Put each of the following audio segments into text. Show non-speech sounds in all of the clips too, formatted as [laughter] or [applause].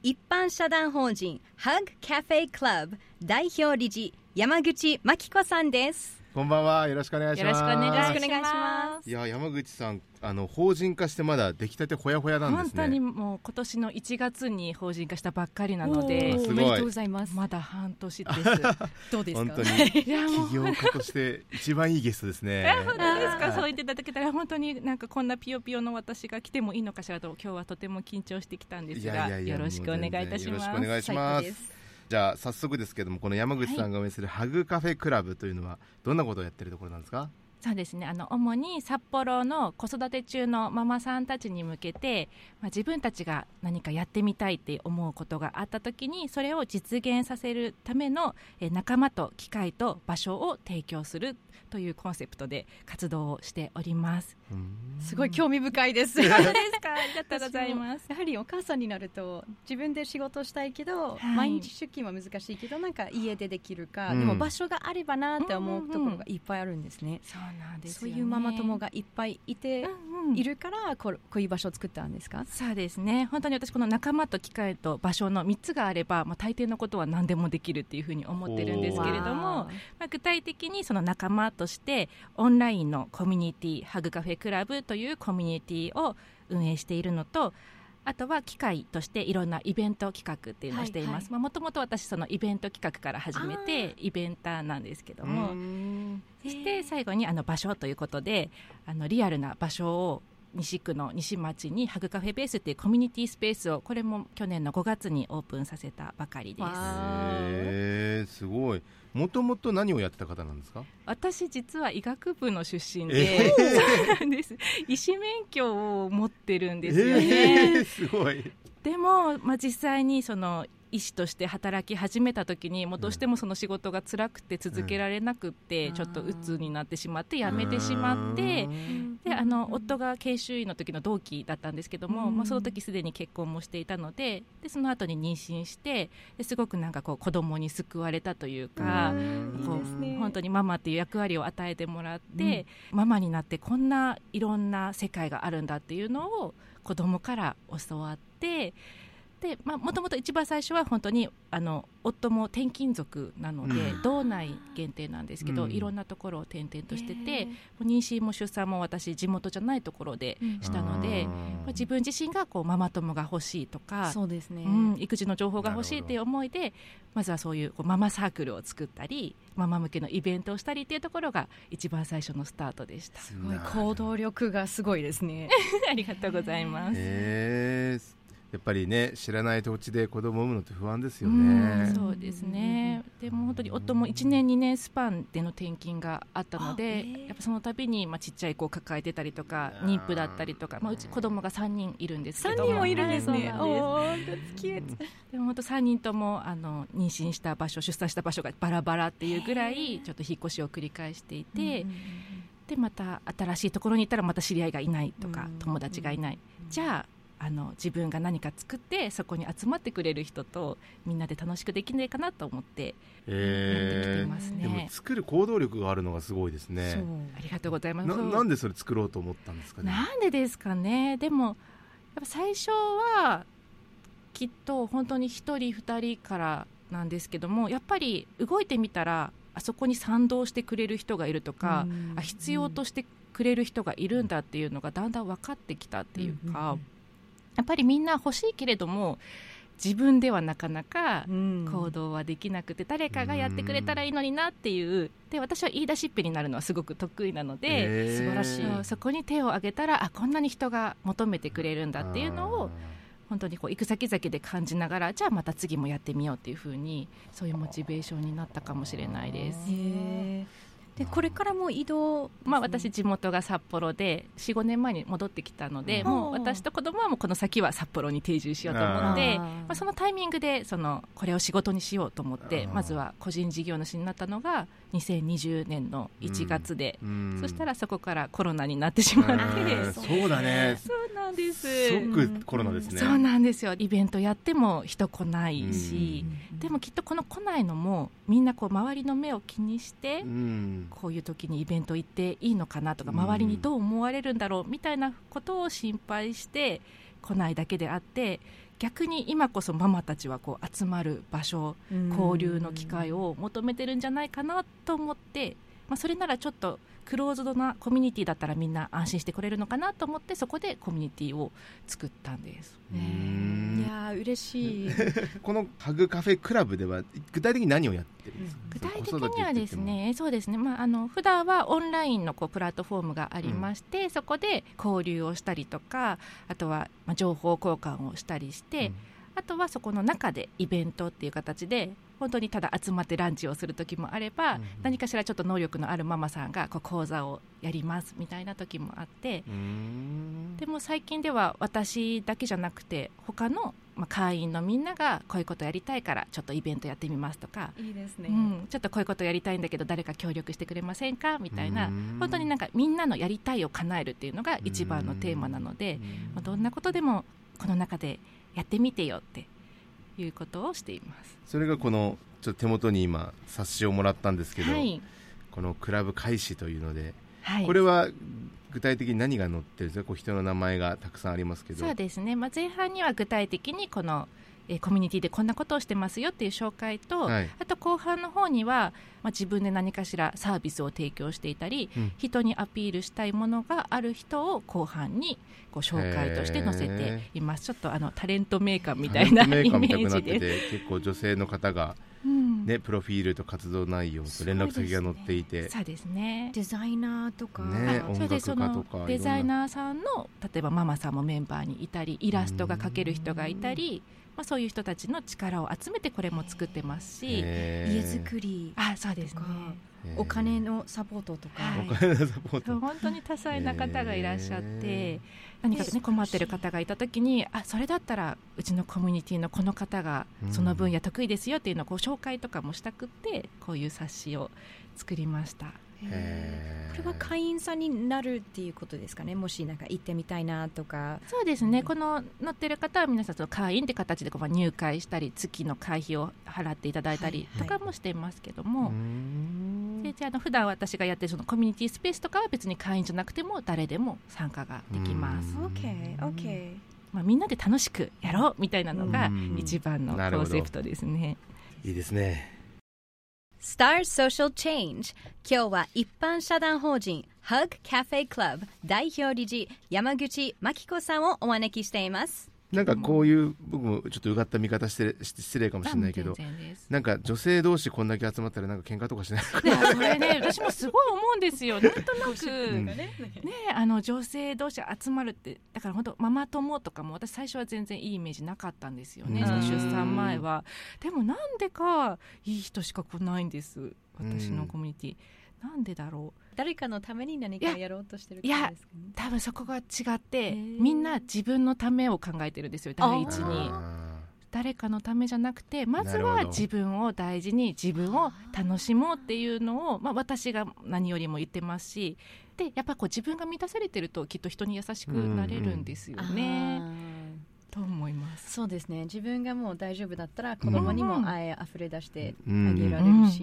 一般社団法人 Hug Cafe Club 代表理事山口真紀子さんです。こんばんは。よろしくお願いします。よろしくお願いします。いや、山口さん、あの法人化してまだ出来たてほやほやなんですね？本当にもう今年の1月に法人化したばっかりなのでおめでとうございます。まだ半年です。[laughs] どうですか？本当に。いやもう。起業家として一番いいゲストですね。[laughs] え本当ですはいか。そう言っていただけたら本当になんかこんなピヨピヨの私が来てもいいのかしらと今日はとても緊張してきたんですがよろしくお願いいたします。よろしくお願いします。じゃあ早速ですけどもこの山口さんが運営するハグカフェクラブというのはどんなことをやってるところなんですか？そうですねあの主に札幌の子育て中のママさんたちに向けて、まあ、自分たちが何かやってみたいって思うことがあった時にそれを実現させるためのえ仲間と機会と場所を提供するというコンセプトで活動をしております。すごい興味深いです。本当ですか。[laughs] ありがとうございます。やはりお母さんになると自分で仕事したいけど、はい。毎日出勤は難しいけどなんか家でできるか、うん。でも場所があればなって思うところがいっぱいあるんですね、そうなんですよね。そういうママ友がいっぱいいて、うんうん。いるからここういう場所を作ったんですか？そうですね。本当に私この仲間と機会と場所の3つがあれば、まあ、大抵のことは何でもできるっていうふうに思ってるんですけれども、まあ、具体的にその仲間としてオンラインのコミュニティハグカフェクラブというコミュニティを運営しているのとあとは機会としていろんなイベント企画っていうのをしています。もともと私そのイベント企画から始めてイベンターなんですけども。うんそして最後にあの場所ということであのリアルな場所を西区の西町にハグカフェベースっていうコミュニティスペースをこれも去年の5月にオープンさせたばかりですわへえすごい。もともと何をやってた方なんですか？私実は医学部の出身えで、そうなんです医師免許を持ってるんですよね、えーすごい。でも、まあ、実際にその医師として働き始めた時にもうどうしてもその仕事が辛くて続けられなくって、うん。ちょっと鬱になってしまって辞めてしまって、うん。であの夫が研修医の時の同期だったんですけども、うん。まあ、その時すでに結婚もしていたのででその後に妊娠してですごくなんかこう子供に救われたというか、うん。こう本当にママっていう役割を与えてもらって、ママになってこんないろんな世界があるんだっていうのを子供から教わってでまあもともと一番最初は本当にあの夫も転勤族なので、うん。道内限定なんですけど、うん。いろんなところを転々としてて、妊娠も出産も私地元じゃないところでしたので、うんまあ自分自身がこうママ友が欲しいとか、そうですね、うん、育児の情報が欲しいっていう思いでまずはそういうこうママサークルを作ったりママ向けのイベントをしたりっていうところが一番最初のスタートでした。すごい。行動力がすごいですね。[laughs] ありがとうございます。やっぱりね知らない土地で子供を産むのって不安ですようんね。そうですね、でも本当に夫も1年、2年スパンでの転勤があったので、あえー。やっぱその度にまあちっちゃい子を抱えてたりとか、妊婦だったりとか、まあ、うち子供が3人いるんですけ3ど人もいるんですね、はいですおでも本当3人ともあの妊娠した場所出産した場所がバラバラっていうぐらいちょっと引っ越しを繰り返していて、でまた新しいところに行ったらまた知り合いがいないとか、うん。友達がいない、じゃああの自分が何か作ってそこに集まってくれる人とみんなで楽しくできないかなと思ってやってきてますでもね。作る行動力があるのがすごいですそうね。ありがとうございます。なんでそれ作ろうと思ったんですかね？なんでですかねでもやっぱ最初はきっと本当に1人2人からなんですけどもやっぱり動いてみたらあそこに賛同してくれる人がいるとか、うんあ必要としてくれる人がいるんだっていうのがだんだん分かってきたっていうか、やっぱりみんな欲しいけれども自分ではなかなかうん。行動はできなくて誰かがやってくれたらいいのになっていうで私は言い出しっぺになるのはすごく得意なので、素晴らしいそこに手を挙げたらあこんなに人が求めてくれるんだっていうのを本当にこう行く先々で感じながらじゃあまた次もやってみようっていうふうにそういうモチベーションになったかもしれないです。でこれからも移動まあ、私地元が札幌で45年前に戻ってきたので、うん。もう私と子供はもうこの先は札幌に定住しようと思ってあー。まあ、そのタイミングでそのこれを仕事にしようと思ってまずは個人事業主になったのが2020年の1月で、うん。そしたらそこからコロナになってしまって、う。んそうだね。そうなんです。即コロナですね。そうなんですよ。イベントやっても人来ないし、うん。でもきっとこの来ないのもみんなこう周りの目を気にして、うん。こういう時にイベント行っていいのかなとかうん。周りにどう思われるんだろうみたいなことを心配して来ないだけであって逆に今こそママたちはこう集まる場所交流の機会を求めてるんじゃないかなと思って、まあ、それならちょっとクローズドなコミュニティだったらみんな安心してくれるのかなと思ってそこでコミュニティを作ったんです。うん。いやー嬉しい。[laughs] このハグカフェクラブでは具体的に何をやってるんですか？具体的にはですね、そうですね、まあ、あの普段はオンラインのこうプラットフォームがありまして、そこで交流をしたりとか、あとはまあ情報交換をしたりして、あとはそこの中でイベントっていう形で、本当にただ集まってランチをする時もあれば、うん。何かしらちょっと能力のあるママさんがこう講座をやりますみたいな時もあって、うん。でも最近では私だけじゃなくて、他のまあ会員のみんながこういうことやりたいから、ちょっとイベントやってみますとか。いいですね。うん、ちょっとこういうことやりたいんだけど誰か協力してくれませんかみたいなうん。本当になんかみんなのやりたいを叶えるっていうのが一番のテーマなので、まあどんなことでもこの中でやってみてよっていうことをしています。それがこのちょっと手元に今冊子をもらったんですけど、はい、このクラブ開始というので、はい、これは具体的に何が載ってるんですか？こう人の名前がたくさんありますけど。そうですね、まあ、前半には具体的にこの、えーコミュニティでこんなことをしてますよっていう紹介と、はい。あと後半の方には、まあ、自分で何かしらサービスを提供していたり、うん。人にアピールしたいものがある人を後半にご紹介として載せています。ちょっとあのタレントメーカーみたいなイメメーカーみたくなっージてで。結構女性の方が、うん。ね、プロフィールと活動内容と連絡先が載っていて、そうですね。デザイナーとか、ね音楽家のとかデザイナーさんの例えばママさんもメンバーにいたりイラストが描ける人がいたり、まあ、そういう人たちの力を集めてこれも作ってますし、へー。家づくりあそうですね。とかへー。お金のサポートとか、はい。お金のサポート。本当に多彩な方がいらっしゃって、へ何かね困ってる方がいた時にあそれだったらうちのコミュニティのこの方がその分野得意ですよっていうのをこう紹介とかもしたくってこういう冊子を作りました。これは会員さんになるっていうことですかね？もしなんか行ってみたいなとか。そうですね、この載ってる方は皆さん会員って形でこうまあ入会したり月の会費を払っていただいたりはいとかもしていますけどうも、ん。でじゃああの普段私がやってるそのコミュニティスペースとかは別に会員じゃなくても誰でも参加ができます、まあ、みんなで楽しくやろうみたいなのがうん。一番のコンセプトですね。いいですね Star Social Change. 今日は一般社団法人 Hug Cafe Club 代表理事山口真紀子さんをお招きしています。なんかこういう僕もちょっとうがった見方して失礼かもしれないけどあ全然です。なんか女性同士こんだけ集まったらなんか喧嘩とかしない？いやそれね私もすごい思うんですよ。なんとなく、うん。ねあの女性同士集まるってだから本当ママ友とかも私最初は全然いいイメージなかったんですよね、出産前は。でもなんでかいい人しか来ないんです。私のコミュニティ、なんでだろう？誰かのために何かやろうとしてるいやからですかね。多分そこが違ってー。みんな自分のためを考えてるんですよ第一あに。あ誰かのためじゃなくてまずは自分を大事に自分を楽しもうっていうのを、まあ、私が何よりも言ってますしでやっぱこう自分が満たされてるときっと人に優しくなれるんですよね、あと思いまーす。そうですね。自分がもう大丈夫だったら子供にも愛あふれ出してあうん。げられるし、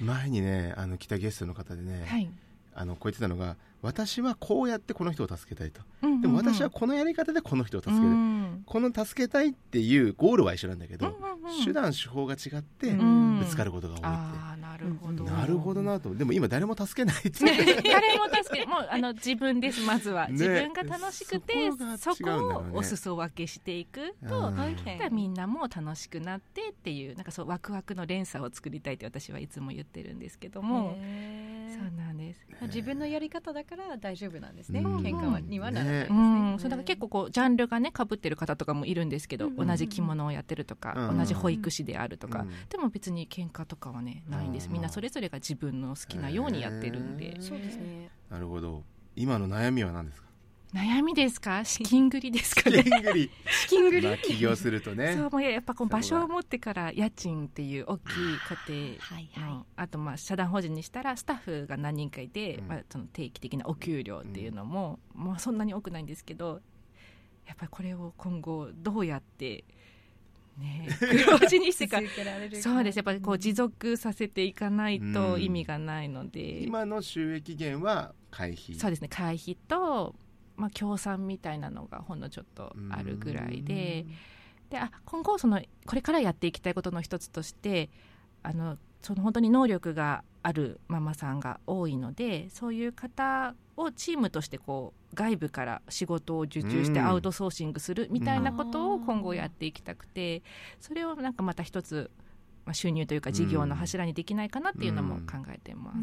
前にねあの来たゲストの方でね、はい。あのこう言ってたのが私はこうやってこの人を助けたいと。でも私はこのやり方でこの人を助ける、うん。この助けたいっていうゴールは一緒なんだけど、うんうんうん。手段手法が違ってうん。ぶつかることが多いって、ああなるほど、なるほどなと。でも今誰も助けないって。ね、[laughs] 誰も助けもうあの自分ですまずは、ね。自分が楽しくてねそこをお裾分けしていくうとみんなも楽しくなってっていうなんかそうワクワクの連鎖を作りたいって私はいつも言ってるん。ですけどもそうなんです。自分のやり方だから大丈夫なんですね。うん。喧嘩はにはならないですうね。ん、そうだから結構こうジャンルがねかぶってる方とかもいるんですけど、うん同じ着物をやってるとか、うん。同じ保育士であるとか、うん。でも別に喧嘩とかはねないんです、みんなそれぞれが自分の好きなようにやってるんで、そうですね。なるほど。今の悩みは何ですか？悩みですか？[laughs] 資金繰りですか資ね金繰り。資金繰り。まあ起業するとね。そうもうやっぱこう場所を持ってから家賃っていう大きい家はい庭のあとまあ社団法人にしたらスタッフが何人かいて、うん。まあ、その定期的なお給料っていうのも、まあ、そんなに多くないんですけどやっぱりこれを今後どうやってね [laughs] 黒字にしてからそうですやっぱりこう持続させていかないとうん。意味がないので、今の収益源は会費。そうですね。会費と、まあ、協賛みたいなのがほんのちょっとあるぐらいで。であ今後そのこれからやっていきたいことの一つとしてあのその本当に能力があるママさんが多いのでそういう方をチームとしてこう外部から仕事を受注してうんアウトソーシングするみたいなことを今後やっていきたくてそれをなんかまた一つ、まあ、収入というか事業の柱にできないかなっていうのも考えてます。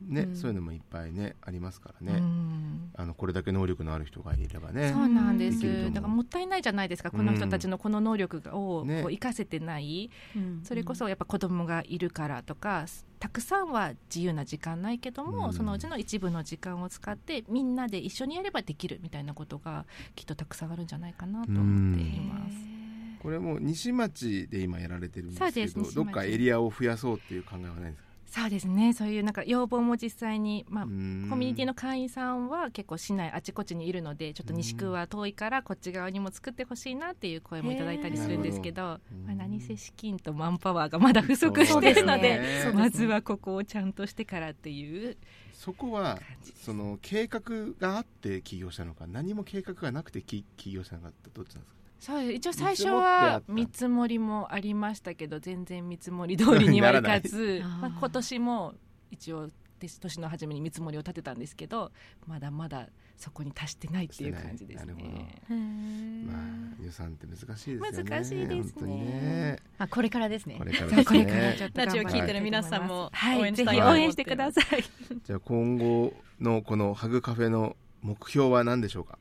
ね、うん。そういうのもいっぱいねありますからうね、ん。あのこれだけ能力のある人がいればねそうなんです。だからもったいないじゃないですかこの人たちのこの能力をこねう活かせてない、うん。それこそやっぱ子供がいるからとかたくさんは自由な時間ないけども、うん。そのうちの一部の時間を使ってみんなで一緒にやればできるみたいなことがきっとたくさんあるんじゃないかなと思っています。これもう西町で今やられてるんですけどどっかエリアを増やそうっていう考えはないんですか？そうですねそういうなんか要望も実際に、まあ、ココミュニティの会員さんは結構市内あちこちにいるのでちょっと西区は遠いからこっち側にも作ってほしいなっていう声もいただいたりするんですけど、まあ、何せ資金とマンパワーがまだ不足してるのでね。まずはここをちゃんとしてからっていうそこはその計画があって起業したのか何も計画がなくてき起業したのかってどっちなんですか？そうです。一応最初は見積もりもありましたけど全然見積もり通りにはいかず [laughs] ならない。まあ、今年も一応年の初めに見積もりを立てたんですけどまだまだそこに達してないっていう感じですね。まあ予算って難しいですよね。難しいですね。本当にね。まあこれからですね。こ。れからこですね。れからちょっとラジオ聞いてる皆さんも応援したいと思って。応援してください。じゃあ今後のこのハグカフェの目標は何でしょうか？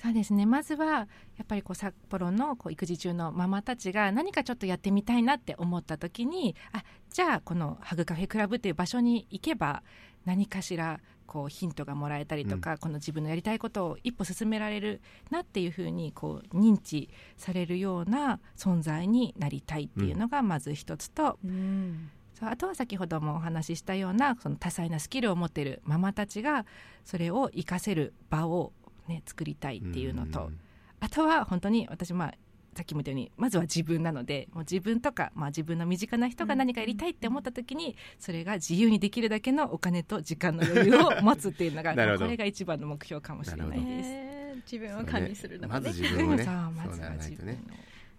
そうですね。まずはやっぱりこう札幌のこう育児中のママたちが何かちょっとやってみたいなって思った時にあじゃあこのハグカフェクラブっていう場所に行けば何かしらこうヒントがもらえたりとか、この自分のやりたいことを一歩進められるなっていうふうにこう認知されるような存在になりたいっていうのがまず一つと、うん。そうあとは先ほどもお話ししたようなその多彩なスキルを持っているママたちがそれを活かせる場を、ね、作りたいっていうのと、んあとは本当に私まあさっきも言ったようにまずは自分なのでもう自分とか、まあ、自分の身近な人が何かやりたいって思った時にそれが自由にできるだけのお金と時間の余裕を [laughs] 持つっていうのがこれが一番の目標かもしれないです。自分を管理するのもね。まず。自分をね。そうまわ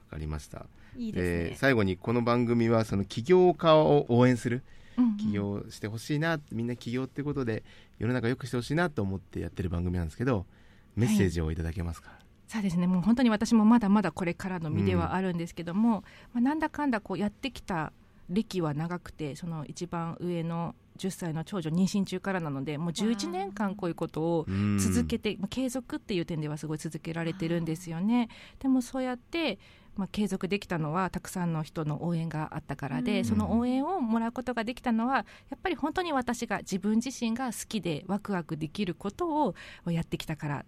かりました。いいですね。えー最後にこの番組はその起業家を応援する。うんうん。起業してほしいなみんな起業ってことで世の中良くしてほしいなと思ってやってる番組なんですけどメッセージをいただけますか、そうですね。もう本当に私もまだまだこれからの身ではあるんですけども、まあ、なんだかんだこうやってきた歴は長くてその一番上の10歳の長女妊娠中からなのでもう11年間こういうことをうん続けて、まあ、継続っていう点ではすごい続けられてるんですよね。でもそうやってまあ、継続できたのはたくさんの人の応援があったからで、うん。その応援をもらうことができたのはやっぱり本当に私が自分自身が好きでワクワクできることをやってきたから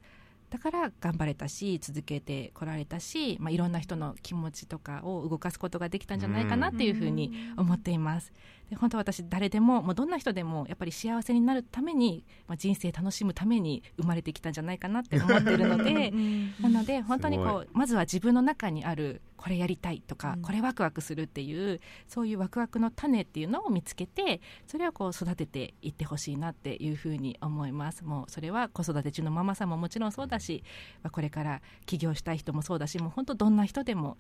だから頑張れたし続けてこられたし、まあ、いろんな人の気持ちとかを動かすことができたんじゃないかなっていうふうに思っています。で本当私誰でももうどんな人でもやっぱり幸せになるために、まあ、人生楽しむために生まれてきたんじゃないかなって思ってるのでなので本当にこうまずは自分の中にあるこれやりたいとか、うんこれワクワクするっていうそういうワクワクの種っていうのを見つけてそれをこう育てていってほしいなっていうふうに思いますもうそれは子育て中のママさんももちろんそうだし、まあ、これから起業したい人もそうだしもう本当どんな人でも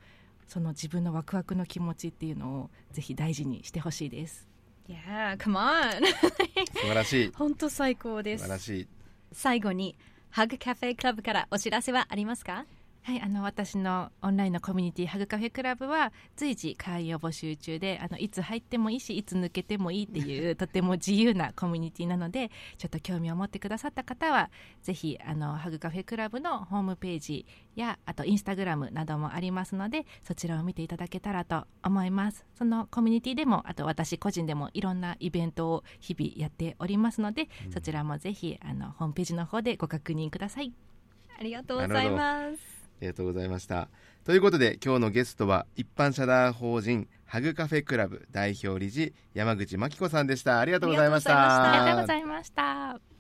その自分のワクワクの気持ちっていうのをぜひ大事にしてほしいです。Yeah, come on. [laughs] 素晴らしい本当最高です素晴。らしい最後にハグカフェクラブからお知らせはありますか？はい、あの私のオンラインのコミュニティハグカフェクラブは随時会員を募集中であのいつ入ってもいいしいつ抜けてもいいっていう [laughs] とても自由なコミュニティなのでちょっと興味を持ってくださった方はぜひあのハグカフェクラブのホームページやあとインスタグラムなどもありますのでそちらを見ていただけたらと思います。そのコミュニティでもあと私個人でもいろんなイベントを日々やっておりますので、うん。そちらもぜひあのホームページの方でご確認ください。ありがとうございます。ありがとうございました。ということで今日のゲストは一般社団法人ハグカフェクラブ代表理事山口真紀子さんでした。ありがとうございました。ありがとうございました。ありがとうございました。